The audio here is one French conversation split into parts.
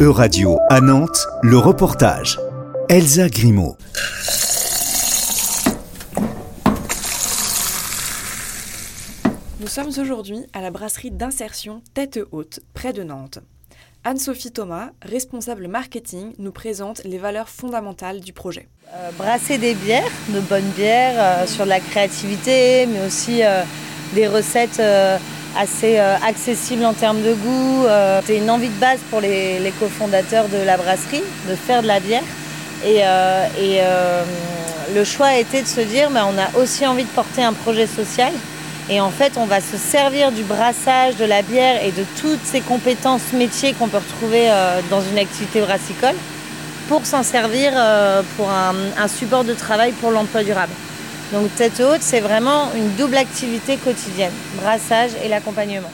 E-Radio à Nantes, le reportage. Elsa Grimaud. Nous sommes aujourd'hui à la brasserie d'insertion Tête Haute, près de Nantes. Anne-Sophie Thomas, responsable marketing, nous présente les valeurs fondamentales du projet. Euh, brasser des bières, de bonnes bières, euh, sur la créativité, mais aussi euh, des recettes euh, assez euh, accessibles en termes de goût. Euh, C'était une envie de base pour les, cofondateurs de la brasserie de faire de la bière. Et, euh, le choix a été de se dire, on a aussi envie de porter un projet social. Et en fait, on va se servir du brassage, de la bière et de toutes ces compétences métiers qu'on peut retrouver dans une activité brassicole pour s'en servir pour un support de travail pour l'emploi durable. Donc tête haute, c'est vraiment une double activité quotidienne, brassage et l'accompagnement.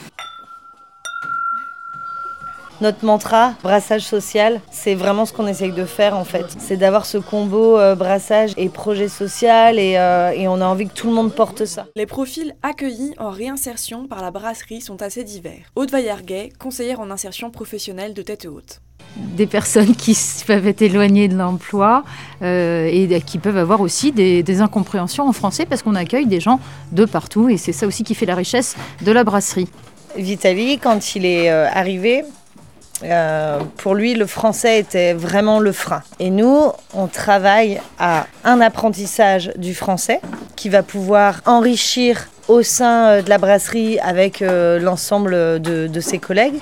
Notre mantra, brassage social, c'est vraiment ce qu'on essaye de faire en fait. C'est d'avoir ce combo euh, brassage et projet social et, euh, et on a envie que tout le monde porte ça. Les profils accueillis en réinsertion par la brasserie sont assez divers. Aude Vaillarguet, conseillère en insertion professionnelle de Tête Haute. Des personnes qui peuvent être éloignées de l'emploi euh, et qui peuvent avoir aussi des, incompréhensions en français parce qu'on accueille des gens de partout et c'est ça aussi qui fait la richesse de la brasserie. Vitali, quand il est euh, arrivé, euh, pour lui, le français était vraiment le frein. Et nous, on travaille à un apprentissage du français qui va pouvoir enrichir au sein de la brasserie avec l'ensemble de ses collègues.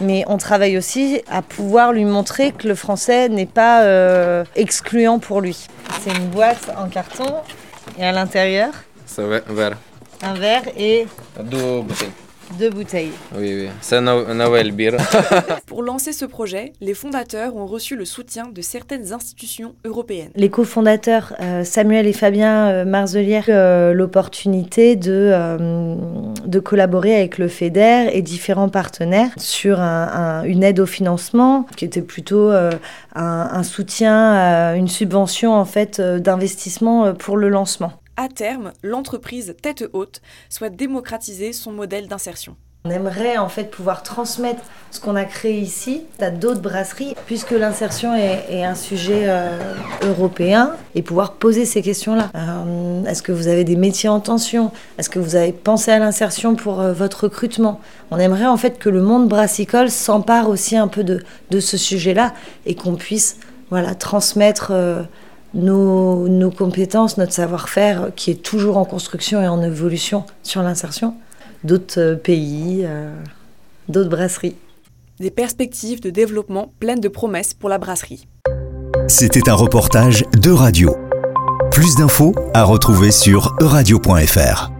Mais on travaille aussi à pouvoir lui montrer que le français n'est pas euh, excluant pour lui. C'est une boîte en carton et à l'intérieur, C'est ver- vert. un verre et Deux bouteilles. Deux bouteilles. Oui, oui. C'est No- Noël Beer. Pour lancer ce projet, les fondateurs ont reçu le soutien de certaines institutions européennes. Les cofondateurs euh, Samuel et Fabien euh, Marzelière euh, l'opportunité de, euh, de collaborer avec le FEDER et différents partenaires sur un- un- une aide au financement qui était plutôt euh, un, un soutien, euh, une subvention en fait euh, d'investissement pour le lancement. À terme, l'entreprise Tête Haute souhaite démocratiser son modèle d'insertion. On aimerait en fait pouvoir transmettre ce qu'on a créé ici à d'autres brasseries, puisque l'insertion est, un sujet euh, européen, et pouvoir poser ces questions-là. Euh, Est-ce que vous avez des métiers en tension? Est-ce que vous avez pensé à l'insertion pour euh, votre recrutement? On aimerait en fait que le monde brassicole s'empare aussi un peu de, de ce sujet-là et qu'on puisse voilà, transmettre nos, nos compétences, notre savoir-faire, qui est toujours en construction et en évolution sur l'insertion d'autres euh, pays, euh, d'autres brasseries. Des perspectives de développement pleines de promesses pour la brasserie. C'était un reportage de radio. Plus d'infos à retrouver sur euradio.fr.